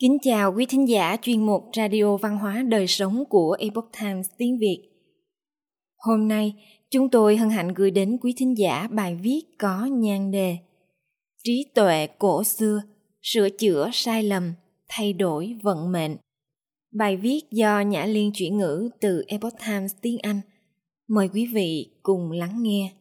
Kính chào quý thính giả chuyên mục Radio Văn hóa Đời Sống của Epoch Times tiếng Việt. Hôm nay, chúng tôi hân hạnh gửi đến quý thính giả bài viết có nhan đề Trí tuệ cổ xưa, sửa chữa sai lầm, thay đổi vận mệnh. Bài viết do Nhã Liên chuyển ngữ từ Epoch Times tiếng Anh. Mời quý vị cùng lắng nghe.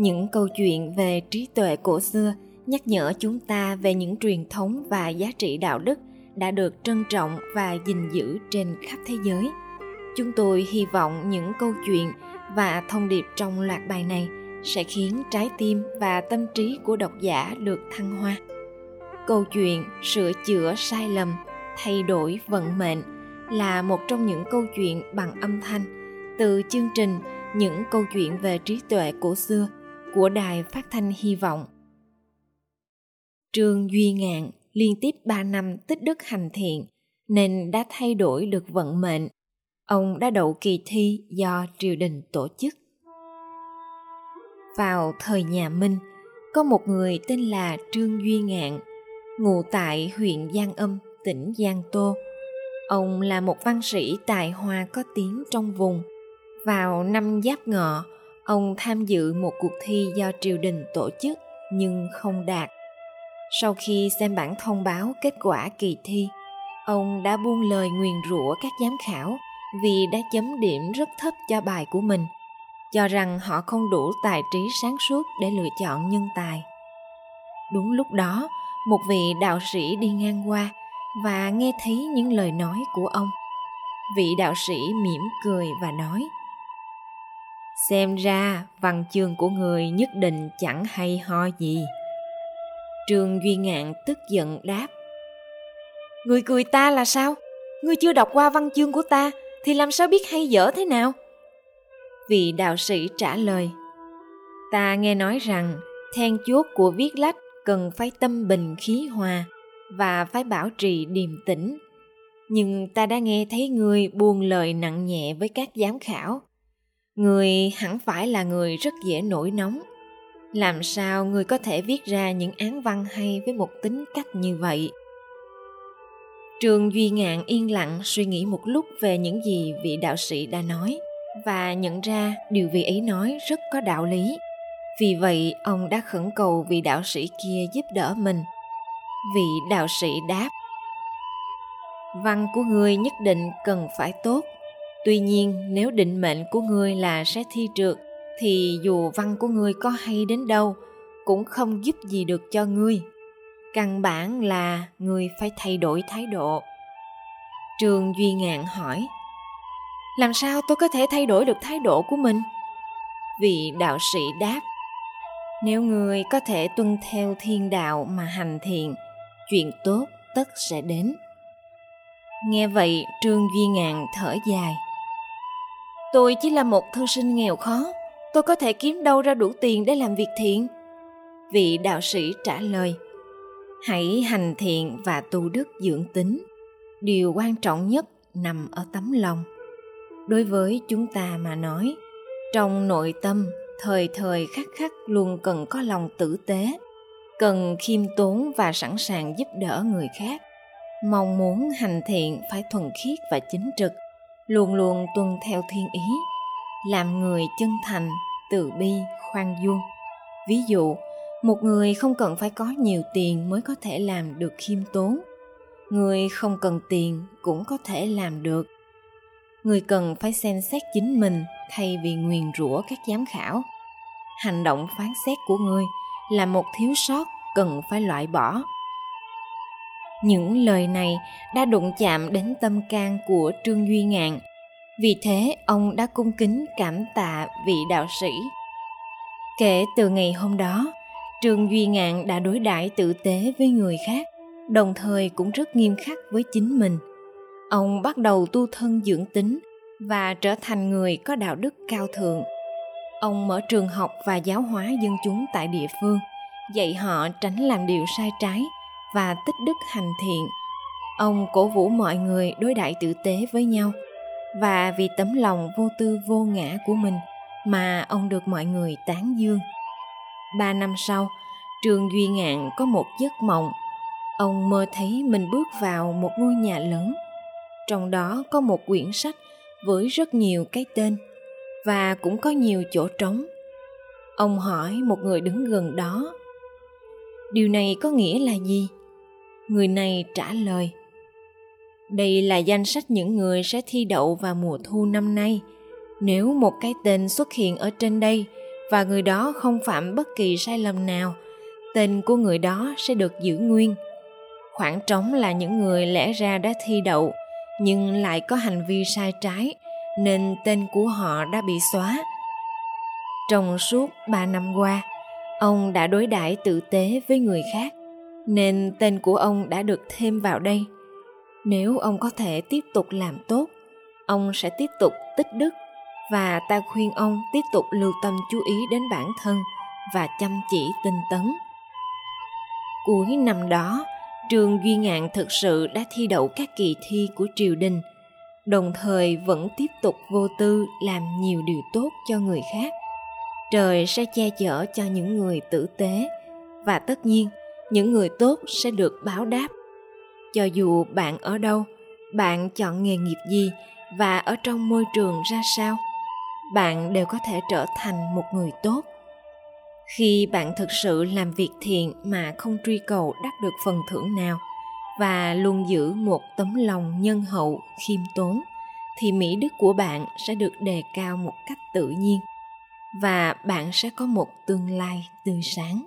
Những câu chuyện về trí tuệ cổ xưa nhắc nhở chúng ta về những truyền thống và giá trị đạo đức đã được trân trọng và gìn giữ trên khắp thế giới. Chúng tôi hy vọng những câu chuyện và thông điệp trong loạt bài này sẽ khiến trái tim và tâm trí của độc giả được thăng hoa. Câu chuyện sửa chữa sai lầm, thay đổi vận mệnh là một trong những câu chuyện bằng âm thanh. Từ chương trình những câu chuyện về trí tuệ cổ xưa của Đài Phát thanh Hy vọng. Trương Duy Ngạn liên tiếp 3 năm tích đức hành thiện nên đã thay đổi được vận mệnh. Ông đã đậu kỳ thi do triều đình tổ chức. Vào thời nhà Minh, có một người tên là Trương Duy Ngạn, ngụ tại huyện Giang Âm, tỉnh Giang Tô. Ông là một văn sĩ tài hoa có tiếng trong vùng. Vào năm Giáp Ngọ, ông tham dự một cuộc thi do triều đình tổ chức, nhưng không đạt. Sau khi xem bản thông báo kết quả kỳ thi, ông đã buông lời nguyền rủa các giám khảo vì đã chấm điểm rất thấp cho bài của mình, cho rằng họ không đủ tài trí sáng suốt để lựa chọn nhân tài. Đúng lúc đó, một vị đạo sĩ đi ngang qua và nghe thấy những lời nói của ông. Vị đạo sĩ mỉm cười và nói xem ra văn chương của người nhất định chẳng hay ho gì. Trương duy ngạn tức giận đáp. Người cười ta là sao? Ngươi chưa đọc qua văn chương của ta thì làm sao biết hay dở thế nào? Vị đạo sĩ trả lời. Ta nghe nói rằng then chốt của viết lách cần phải tâm bình khí hòa và phải bảo trì điềm tĩnh. Nhưng ta đã nghe thấy ngươi buông lời nặng nhẹ với các giám khảo người hẳn phải là người rất dễ nổi nóng. Làm sao người có thể viết ra những án văn hay với một tính cách như vậy? Trường duy ngạn yên lặng suy nghĩ một lúc về những gì vị đạo sĩ đã nói và nhận ra điều vị ấy nói rất có đạo lý. Vì vậy, ông đã khẩn cầu vị đạo sĩ kia giúp đỡ mình. Vị đạo sĩ đáp, văn của người nhất định cần phải tốt. Tuy nhiên, nếu định mệnh của ngươi là sẽ thi trượt, thì dù văn của ngươi có hay đến đâu, cũng không giúp gì được cho ngươi. Căn bản là ngươi phải thay đổi thái độ. Trường Duy Ngạn hỏi, làm sao tôi có thể thay đổi được thái độ của mình? Vị đạo sĩ đáp, nếu ngươi có thể tuân theo thiên đạo mà hành thiện, chuyện tốt tất sẽ đến. Nghe vậy, Trương Duy Ngạn thở dài. Tôi chỉ là một thư sinh nghèo khó, tôi có thể kiếm đâu ra đủ tiền để làm việc thiện? Vị đạo sĩ trả lời, hãy hành thiện và tu đức dưỡng tính. Điều quan trọng nhất nằm ở tấm lòng. Đối với chúng ta mà nói, trong nội tâm thời thời khắc khắc luôn cần có lòng tử tế, cần khiêm tốn và sẵn sàng giúp đỡ người khác. Mong muốn hành thiện phải thuần khiết và chính trực – luôn luôn tuân theo thiên ý, làm người chân thành, từ bi, khoan dung. Ví dụ, một người không cần phải có nhiều tiền mới có thể làm được khiêm tốn. Người không cần tiền cũng có thể làm được. Người cần phải xem xét chính mình thay vì nguyền rủa các giám khảo. Hành động phán xét của người là một thiếu sót cần phải loại bỏ những lời này đã đụng chạm đến tâm can của Trương Duy Ngạn. Vì thế, ông đã cung kính cảm tạ vị đạo sĩ. Kể từ ngày hôm đó, Trương Duy Ngạn đã đối đãi tử tế với người khác, đồng thời cũng rất nghiêm khắc với chính mình. Ông bắt đầu tu thân dưỡng tính và trở thành người có đạo đức cao thượng. Ông mở trường học và giáo hóa dân chúng tại địa phương, dạy họ tránh làm điều sai trái – và tích đức hành thiện ông cổ vũ mọi người đối đãi tử tế với nhau, và vì tấm lòng vô tư vô ngã của mình mà ông được mọi người tán dương ba năm sau, trường Duy Ngạn có một giấc mộng. Ông mơ thấy mình bước vào một ngôi nhà lớn. Trong đó có một quyển sách với rất nhiều cái tên và cũng có nhiều chỗ trống. Ông hỏi một người đứng gần đó. Điều này có nghĩa là gì? Người này trả lời. Đây là danh sách những người sẽ thi đậu vào mùa thu năm nay. Nếu một cái tên xuất hiện ở trên đây và người đó không phạm bất kỳ sai lầm nào, tên của người đó sẽ được giữ nguyên. Khoảng trống là những người lẽ ra đã thi đậu nhưng lại có hành vi sai trái nên tên của họ đã bị xóa. Trong suốt ba năm qua, ông đã đối đãi tử tế với người khác nên tên của ông đã được thêm vào đây. Nếu ông có thể tiếp tục làm tốt, ông sẽ tiếp tục tích đức và ta khuyên ông tiếp tục lưu tâm chú ý đến bản thân và chăm chỉ tinh tấn. Cuối năm đó, trường Duy Ngạn thực sự đã thi đậu các kỳ thi của triều đình, đồng thời vẫn tiếp tục vô tư làm nhiều điều tốt cho người khác. Trời sẽ che chở cho những người tử tế và tất nhiên những người tốt sẽ được báo đáp. Cho dù bạn ở đâu, bạn chọn nghề nghiệp gì và ở trong môi trường ra sao, bạn đều có thể trở thành một người tốt khi bạn thực sự làm việc thiện mà không truy cầu đắc được phần thưởng nào và luôn giữ một tấm lòng nhân hậu khiêm tốn thì mỹ đức của bạn sẽ được đề cao một cách tự nhiên và bạn sẽ có một tương lai tươi sáng